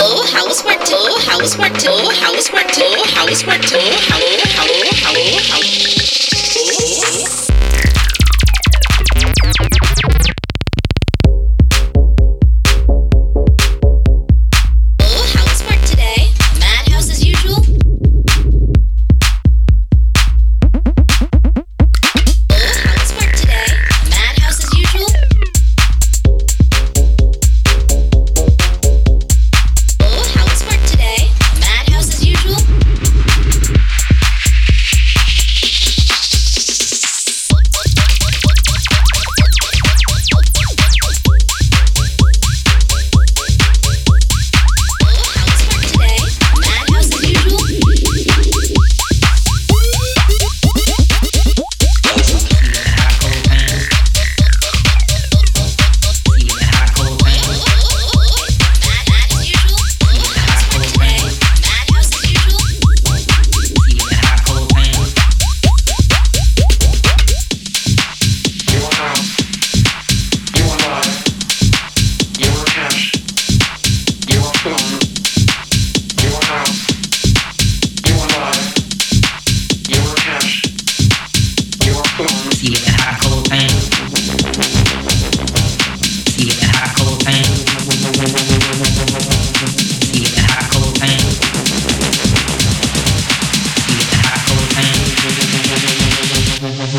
Oh, housework, oh, housework, oh, housework, oh, housework, oh, how, how, two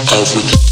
healthy.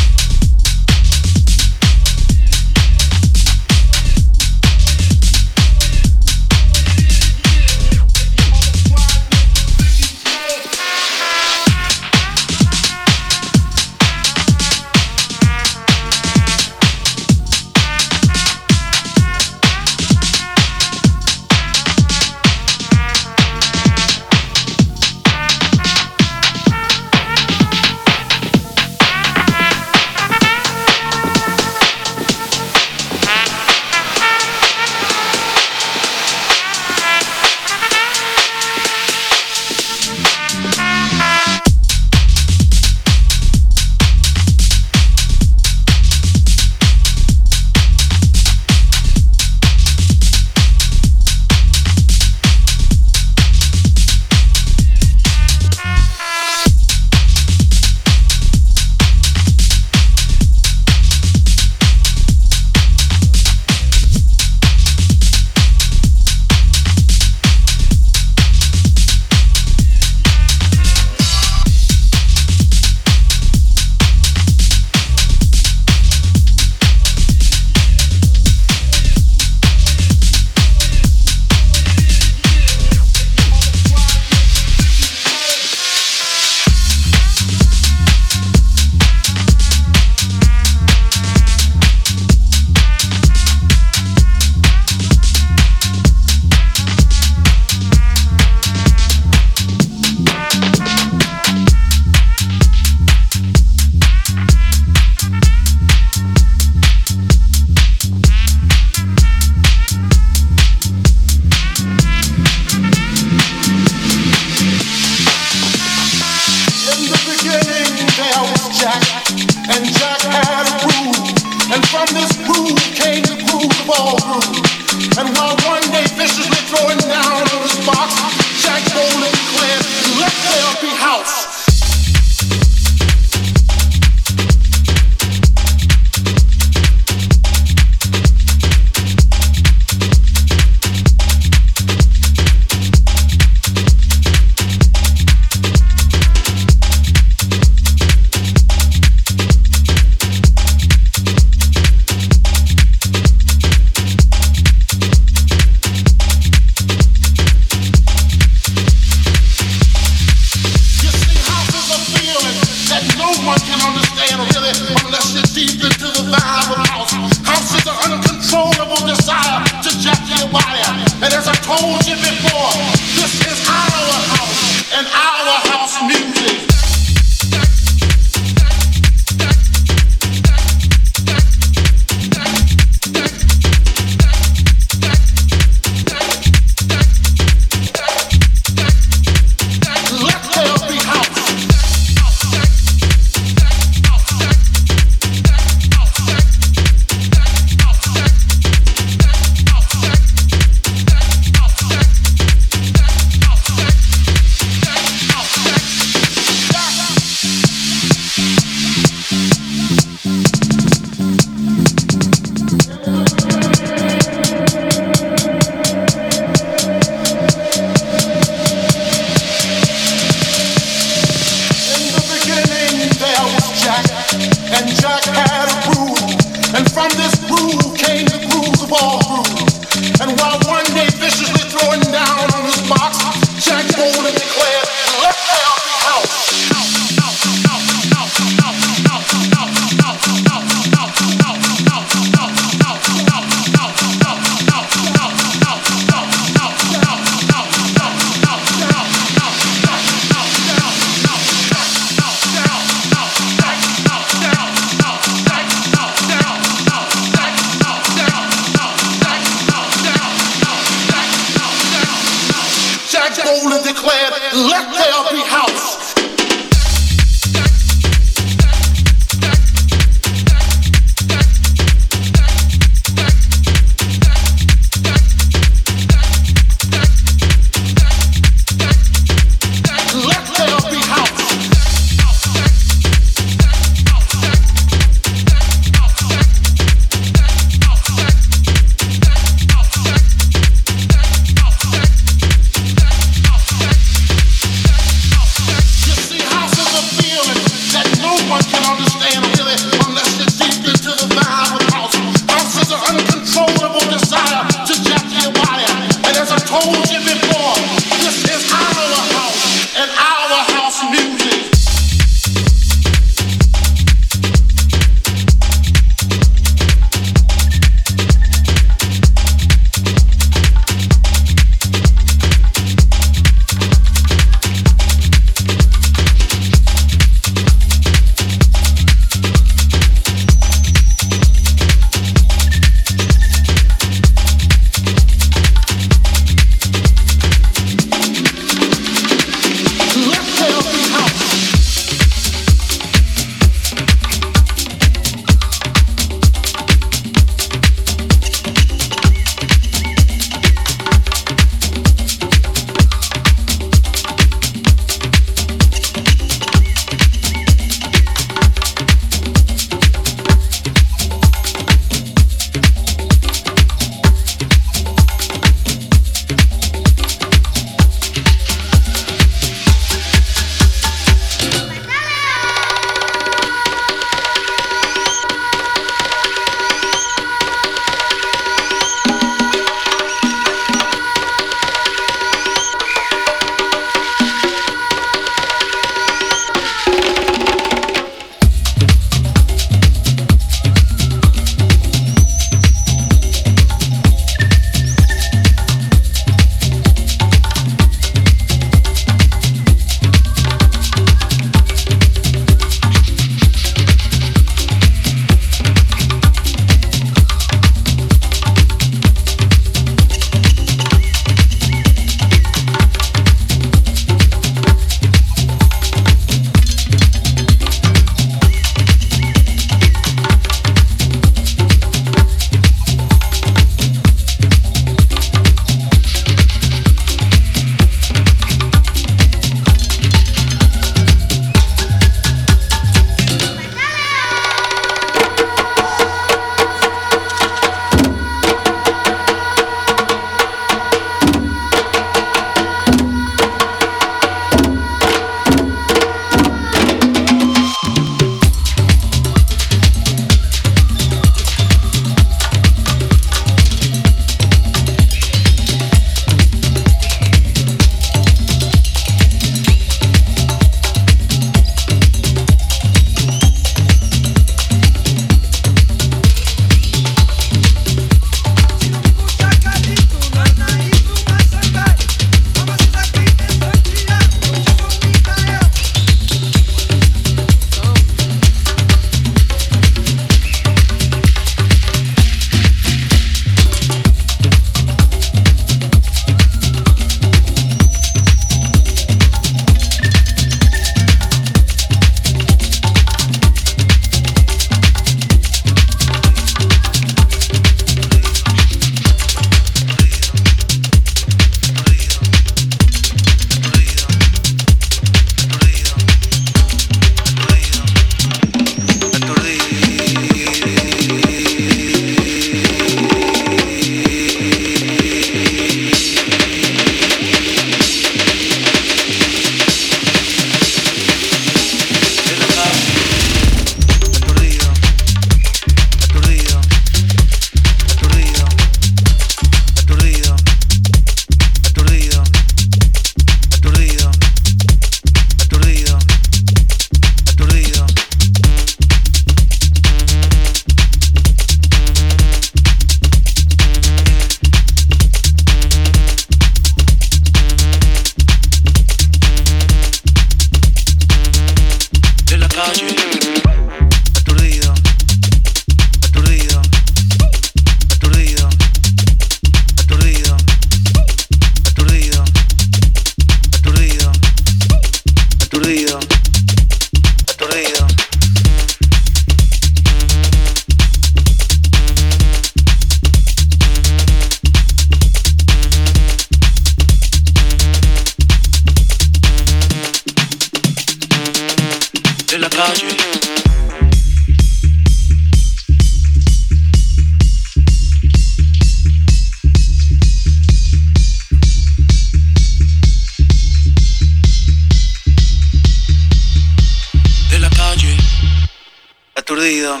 Aturdido,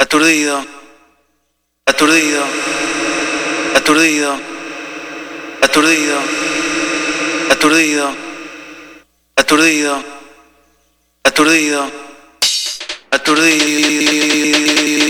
aturdido, aturdido, aturdido, aturdido, aturdido, aturdido, aturdido, aturdido.